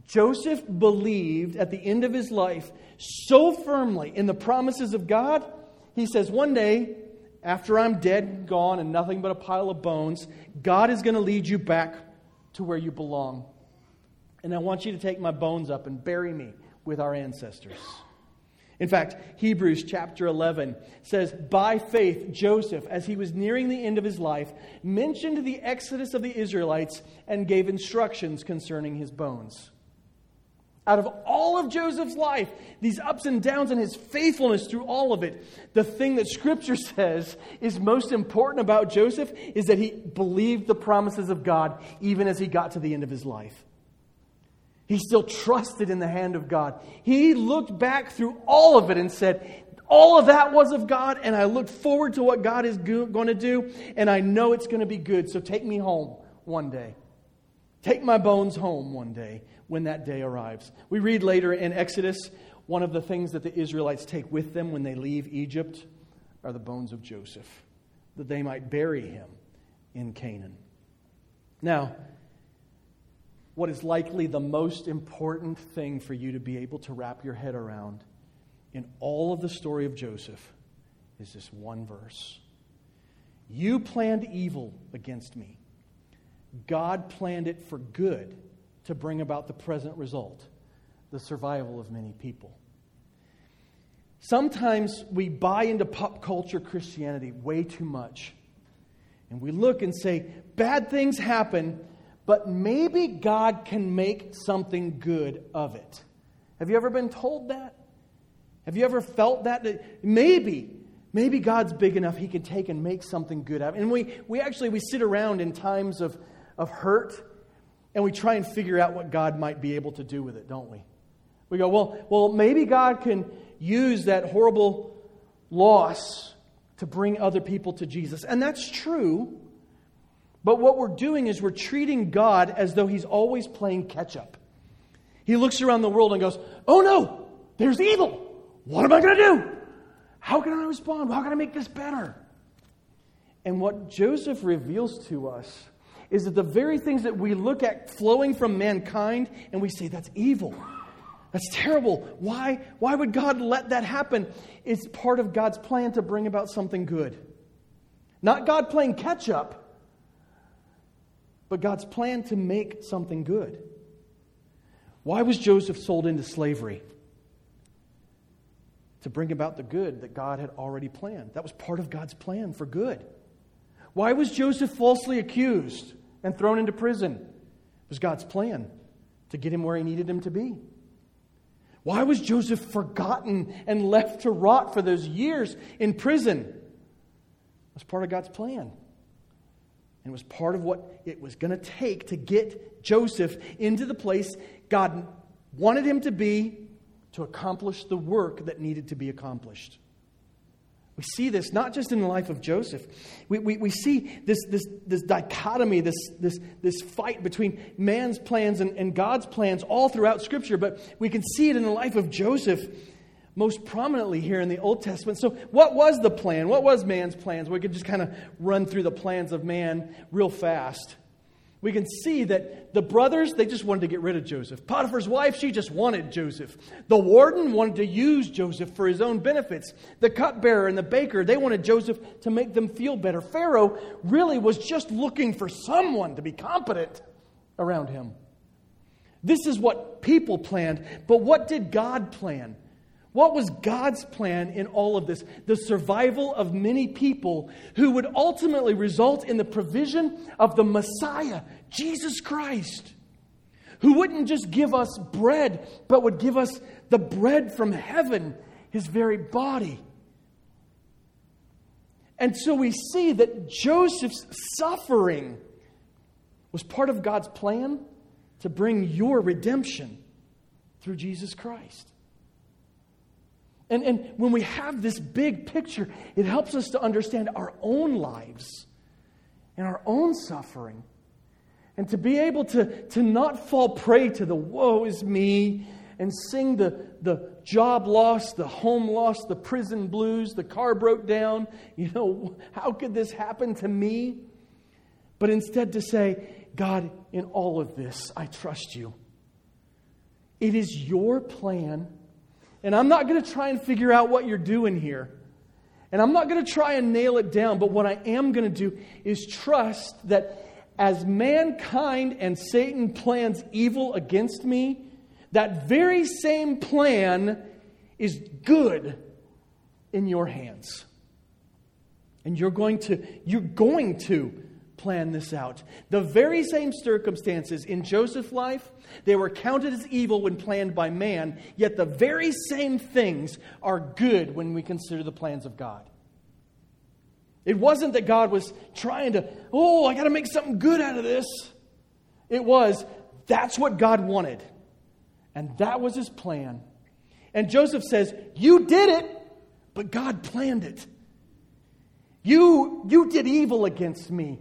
[SPEAKER 1] Joseph believed at the end of his life so firmly in the promises of God, he says, One day, after I'm dead and gone and nothing but a pile of bones, God is going to lead you back to where you belong. And I want you to take my bones up and bury me with our ancestors. In fact, Hebrews chapter 11 says, By faith, Joseph, as he was nearing the end of his life, mentioned the exodus of the Israelites and gave instructions concerning his bones. Out of all of Joseph's life, these ups and downs and his faithfulness through all of it, the thing that [laughs] Scripture says is most important about Joseph is that he believed the promises of God even as he got to the end of his life. He still trusted in the hand of God. He looked back through all of it and said, All of that was of God, and I look forward to what God is going to do, and I know it's going to be good. So take me home one day. Take my bones home one day when that day arrives. We read later in Exodus, one of the things that the Israelites take with them when they leave Egypt are the bones of Joseph, that they might bury him in Canaan. Now, what is likely the most important thing for you to be able to wrap your head around in all of the story of Joseph is this one verse. You planned evil against me. God planned it for good to bring about the present result the survival of many people. Sometimes we buy into pop culture Christianity way too much. And we look and say, bad things happen, but maybe God can make something good of it. Have you ever been told that? Have you ever felt that? maybe, maybe God's big enough he can take and make something good out of it. And we, we actually, we sit around in times of, of hurt and we try and figure out what God might be able to do with it, don't we? We go, well, well, maybe God can use that horrible loss to bring other people to Jesus. And that's true. But what we're doing is we're treating God as though He's always playing catch up. He looks around the world and goes, Oh no, there's evil. What am I going to do? How can I respond? How can I make this better? And what Joseph reveals to us is that the very things that we look at flowing from mankind and we say, That's evil. That's terrible. Why, why would God let that happen? It's part of God's plan to bring about something good. Not God playing catch up, but God's plan to make something good. Why was Joseph sold into slavery? To bring about the good that God had already planned. That was part of God's plan for good. Why was Joseph falsely accused and thrown into prison? It was God's plan to get him where he needed him to be. Why was Joseph forgotten and left to rot for those years in prison? It was part of God's plan. And it was part of what it was going to take to get Joseph into the place God wanted him to be to accomplish the work that needed to be accomplished. We see this not just in the life of Joseph. We, we, we see this, this, this dichotomy, this, this, this fight between man's plans and, and God's plans all throughout Scripture, but we can see it in the life of Joseph most prominently here in the Old Testament. So, what was the plan? What was man's plans? We could just kind of run through the plans of man real fast. We can see that the brothers, they just wanted to get rid of Joseph. Potiphar's wife, she just wanted Joseph. The warden wanted to use Joseph for his own benefits. The cupbearer and the baker, they wanted Joseph to make them feel better. Pharaoh really was just looking for someone to be competent around him. This is what people planned, but what did God plan? What was God's plan in all of this? The survival of many people who would ultimately result in the provision of the Messiah, Jesus Christ, who wouldn't just give us bread, but would give us the bread from heaven, his very body. And so we see that Joseph's suffering was part of God's plan to bring your redemption through Jesus Christ. And, and when we have this big picture, it helps us to understand our own lives and our own suffering. And to be able to, to not fall prey to the woe is me and sing the, the job loss, the home loss, the prison blues, the car broke down. [laughs] You know, how could this happen to me? But instead to say, God, in all of this, I trust you. It is your plan and I'm not going to try and figure out what you're doing here. And I'm not going to try and nail it down, but what I am going to do is trust that as mankind and Satan plans evil against me, that very same plan is good in your hands. And you're going to you're going to plan this out. The very same circumstances in Joseph's life, they were counted as evil when planned by man, yet the very same things are good when we consider the plans of God. It wasn't that God was trying to, oh, I got to make something good out of this. It was, that's what God wanted. And that was his plan. And Joseph says, You did it, but God planned it. You, you did evil against me,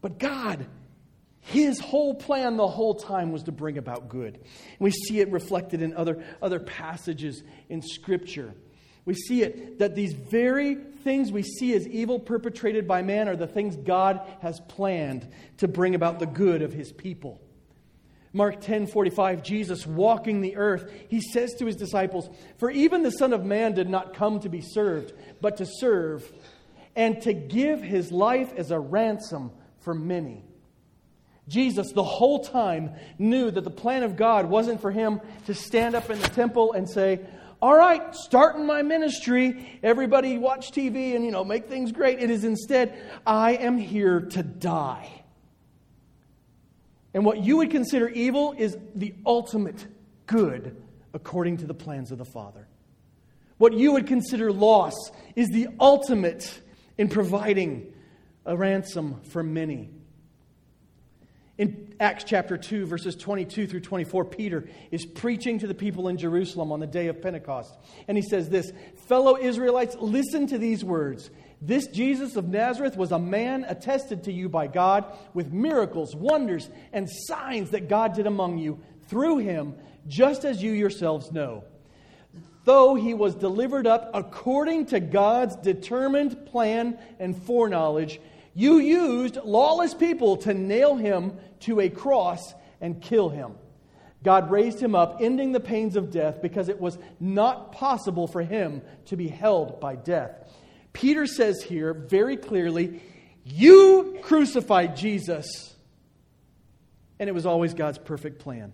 [SPEAKER 1] but God, his whole plan the whole time was to bring about good. We see it reflected in other, other passages in Scripture. We see it that these very things we see as evil perpetrated by man are the things God has planned to bring about the good of his people. Mark 10 45, Jesus walking the earth, he says to his disciples, For even the Son of Man did not come to be served, but to serve, and to give his life as a ransom for many. Jesus, the whole time, knew that the plan of God wasn't for him to stand up in the temple and say, all right, starting my ministry, everybody watch TV and, you know, make things great. It is instead, I am here to die. And what you would consider evil is the ultimate good according to the plans of the Father. What you would consider loss is the ultimate in providing a ransom for many. In Acts chapter 2, verses 22 through 24, Peter is preaching to the people in Jerusalem on the day of Pentecost. And he says this Fellow Israelites, listen to these words. This Jesus of Nazareth was a man attested to you by God with miracles, wonders, and signs that God did among you through him, just as you yourselves know. Though he was delivered up according to God's determined plan and foreknowledge, you used lawless people to nail him to a cross and kill him. God raised him up, ending the pains of death because it was not possible for him to be held by death. Peter says here very clearly, You crucified Jesus, and it was always God's perfect plan.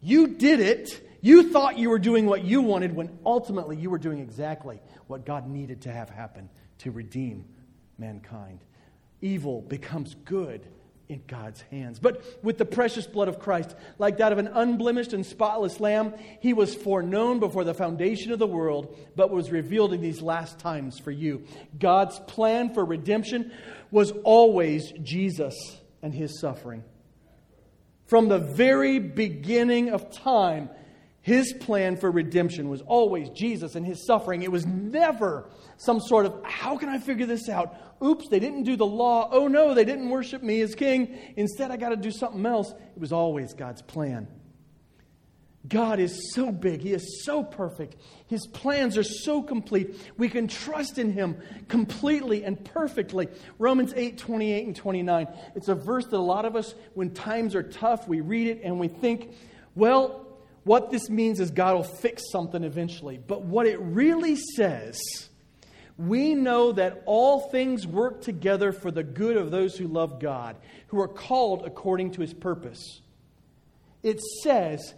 [SPEAKER 1] You did it. You thought you were doing what you wanted when ultimately you were doing exactly what God needed to have happen to redeem mankind. Evil becomes good in God's hands. But with the precious blood of Christ, like that of an unblemished and spotless lamb, he was foreknown before the foundation of the world, but was revealed in these last times for you. God's plan for redemption was always Jesus and his suffering. From the very beginning of time, his plan for redemption was always Jesus and his suffering. It was never some sort of, how can I figure this out? Oops, they didn't do the law. Oh no, they didn't worship me as king. Instead, I got to do something else. It was always God's plan. God is so big. He is so perfect. His plans are so complete. We can trust in Him completely and perfectly. Romans 8 28 and 29. It's a verse that a lot of us, when times are tough, we read it and we think, well, what this means is God will fix something eventually. But what it really says, we know that all things work together for the good of those who love God, who are called according to his purpose. it says,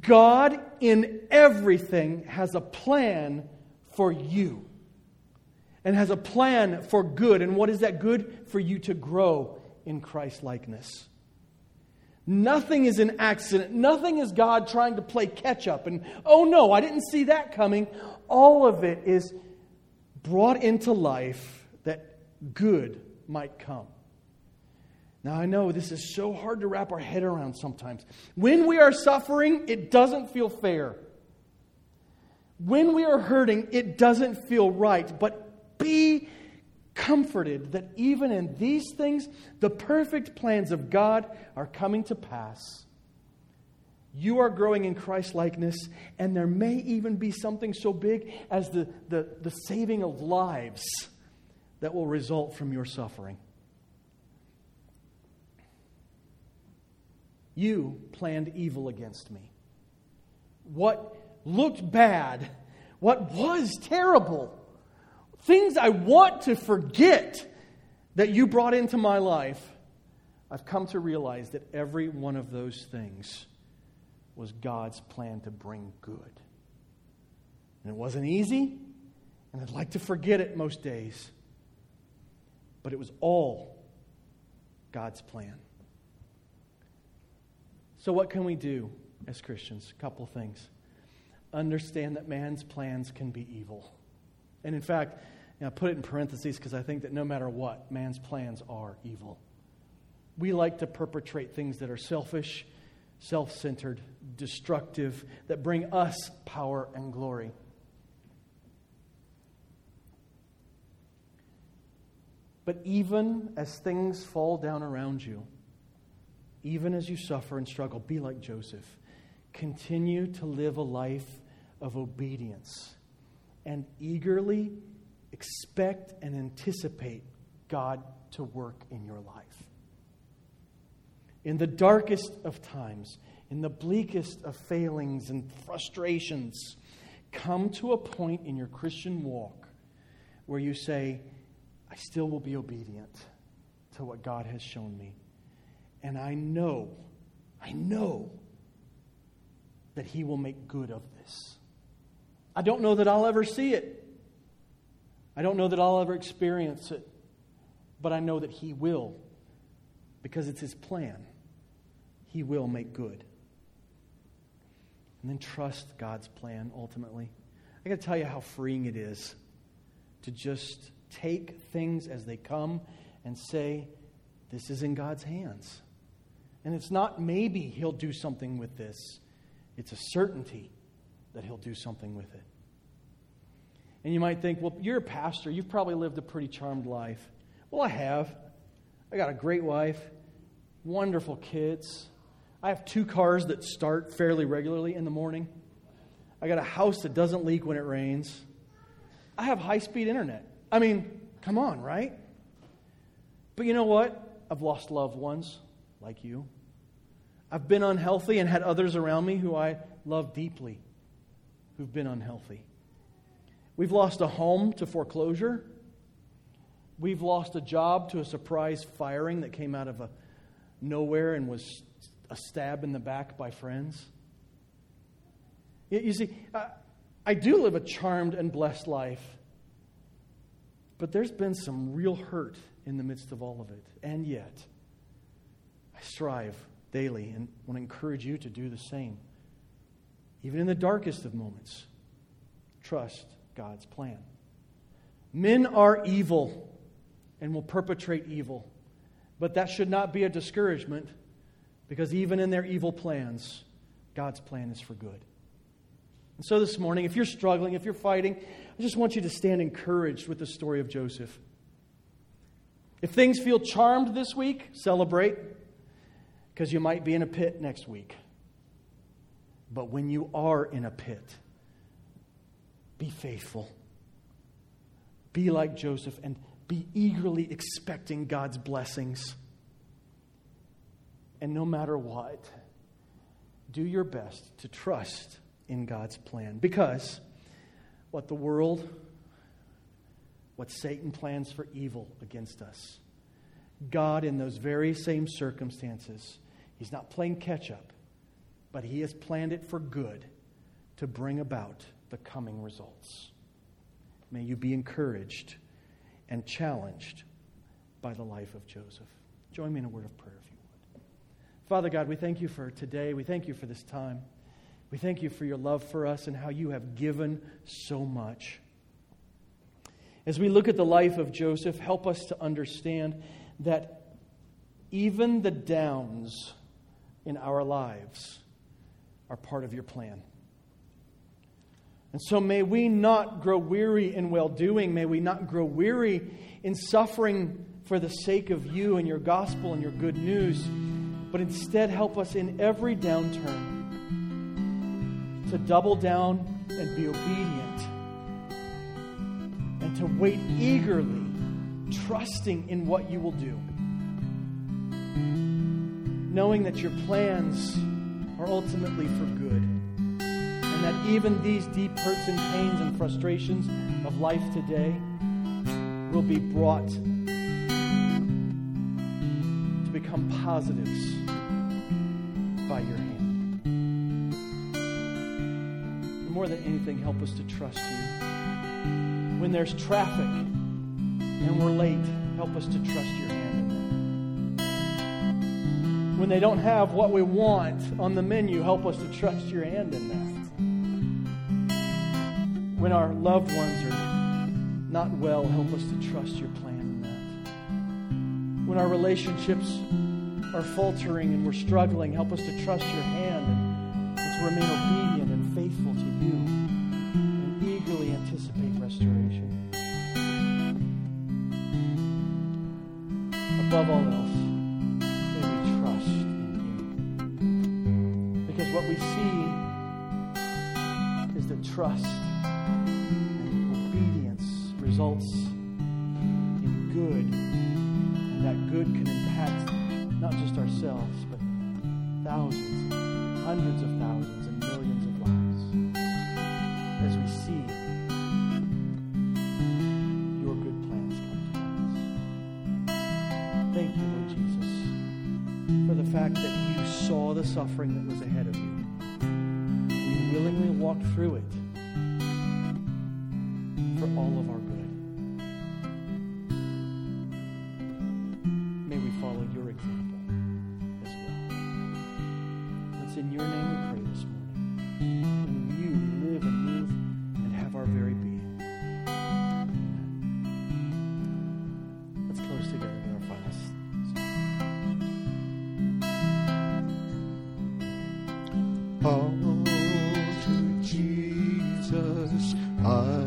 [SPEAKER 1] God in everything has a plan for you and has a plan for good. And what is that good? For you to grow in Christ likeness. Nothing is an accident. Nothing is God trying to play catch up. And oh no, I didn't see that coming. All of it is brought into life that good might come. Now, I know this is so hard to wrap our head around sometimes. When we are suffering, it doesn't feel fair. When we are hurting, it doesn't feel right. But be comforted that even in these things, the perfect plans of God are coming to pass. You are growing in Christ likeness, and there may even be something so big as the, the, the saving of lives that will result from your suffering. You planned evil against me. What looked bad, what was terrible, things I want to forget that you brought into my life, I've come to realize that every one of those things was God's plan to bring good. And it wasn't easy, and I'd like to forget it most days, but it was all God's plan. So, what can we do as Christians? A couple things. Understand that man's plans can be evil. And in fact, know, I put it in parentheses because I think that no matter what, man's plans are evil. We like to perpetrate things that are selfish, self centered, destructive, that bring us power and glory. But even as things fall down around you, even as you suffer and struggle, be like Joseph. Continue to live a life of obedience and eagerly expect and anticipate God to work in your life. In the darkest of times, in the bleakest of failings and frustrations, come to a point in your Christian walk where you say, I still will be obedient to what God has shown me. And I know, I know that He will make good of this. I don't know that I'll ever see it. I don't know that I'll ever experience it. But I know that He will because it's His plan. He will make good. And then trust God's plan ultimately. I got to tell you how freeing it is to just take things as they come and say, This is in God's hands. And it's not maybe he'll do something with this, it's a certainty that he'll do something with it. And you might think, well, you're a pastor. You've probably lived a pretty charmed life. Well, I have. I got a great wife, wonderful kids. I have two cars that start fairly regularly in the morning. I got a house that doesn't leak when it rains. I have high speed internet. I mean, come on, right? But you know what? I've lost loved ones like you. I've been unhealthy and had others around me who I love deeply who've been unhealthy. We've lost a home to foreclosure. We've lost a job to a surprise firing that came out of a nowhere and was a stab in the back by friends. You see, I do live a charmed and blessed life, but there's been some real hurt in the midst of all of it. And yet, I strive daily and want to encourage you to do the same. Even in the darkest of moments, trust God's plan. Men are evil and will perpetrate evil, but that should not be a discouragement because even in their evil plans, God's plan is for good. And so this morning, if you're struggling, if you're fighting, I just want you to stand encouraged with the story of Joseph. If things feel charmed this week, celebrate because you might be in a pit next week. But when you are in a pit, be faithful. Be like Joseph and be eagerly expecting God's blessings. And no matter what, do your best to trust in God's plan. Because what the world, what Satan plans for evil against us, God, in those very same circumstances, He's not playing catch up. but He has planned it for good to bring about the coming results. May you be encouraged and challenged by the life of Joseph. Join me in a word of prayer, if you would. Father God, we thank you for today. We thank you for this time. We thank you for your love for us and how you have given so much. As we look at the life of Joseph, help us to understand that even the downs in our lives are part of your plan. And so may we not grow weary in well doing. May we not grow weary in suffering for the sake of you and your gospel and your good news, but instead help us in every downturn to double down and be obedient and to wait eagerly, trusting in what you will do. Knowing that your plans are ultimately for good that even these deep hurts and pains and frustrations of life today will be brought to become positives by your hand. More than anything, help us to trust you. When there's traffic and we're late, help us to trust your hand. In that. When they don't have what we want on the menu, help us to trust your hand in that when our loved ones are not well, help us to trust your plan in that. When our relationships are faltering and we're struggling, help us to trust your hand and, to remain obedient and faithful to you and eagerly anticipate restoration. Above all else, may we trust in you. Because what we see is that trust results in good, and that good can impact not just ourselves, but thousands, hundreds of thousands, and millions of lives as we see your good plans come to pass. Thank you, Lord Jesus, for the fact that you saw the suffering that was ahead of you. You willingly walked through it
[SPEAKER 2] I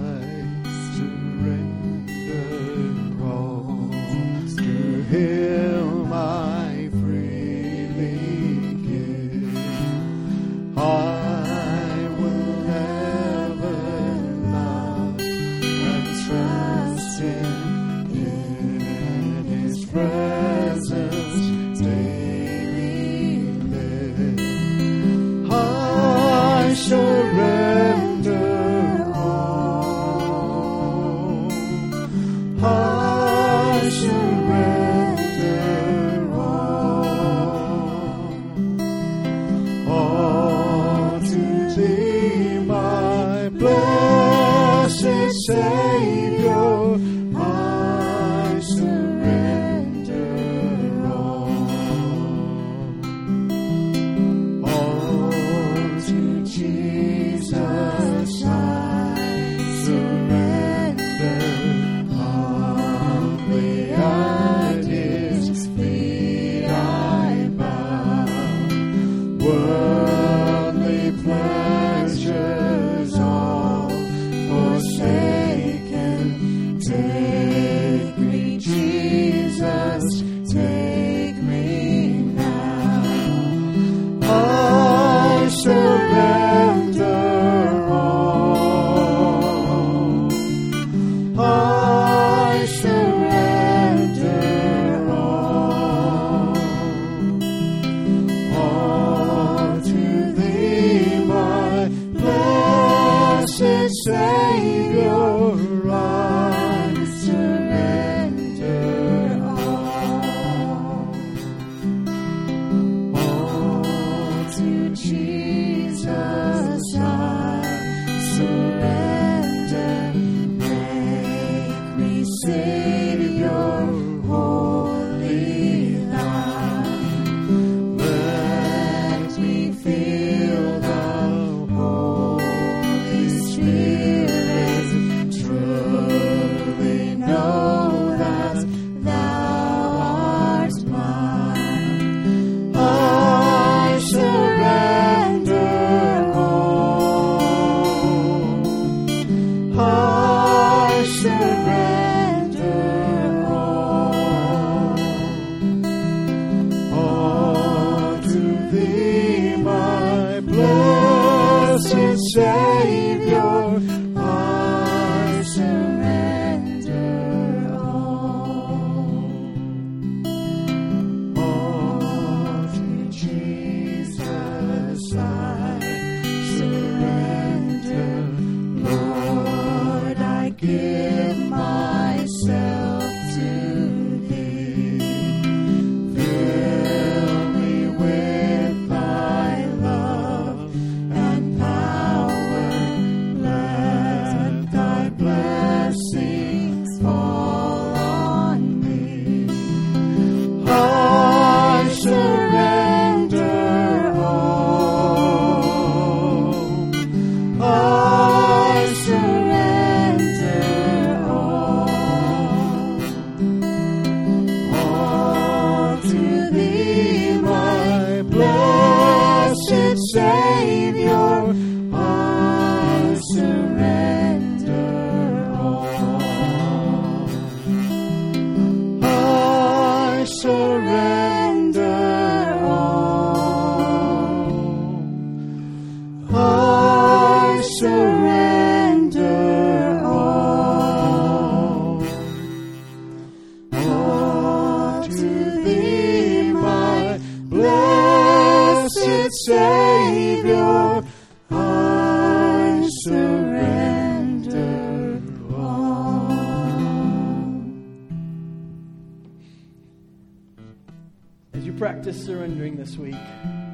[SPEAKER 1] practice surrendering this week,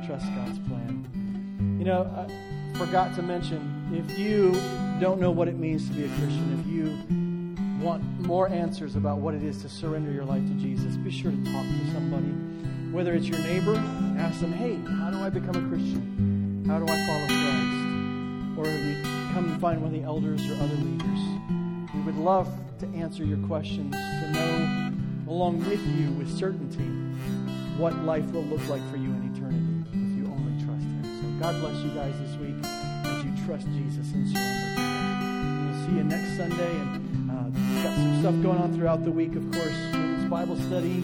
[SPEAKER 1] trust God's plan. You know, I forgot to mention if you don't know what it means to be a Christian, if you want more answers about what it is to surrender your life to Jesus, be sure to talk to somebody. Whether it's your neighbor, ask them, hey, how do I become a Christian? How do I follow Christ? Or if you come and find one of the elders or other leaders. We would love to answer your questions, to know along with you with certainty what life will look like for you in eternity if you only trust Him. So God bless you guys this week as you trust Jesus and surrender. We'll see you next Sunday. And uh, we've got some stuff going on throughout the week, of course. Women's Bible study,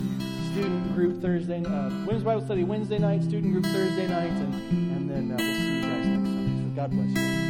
[SPEAKER 1] student group Thursday, uh, Women's Bible study Wednesday night, student group Thursday night, and, and then uh, we'll see you guys next Sunday. So God bless you.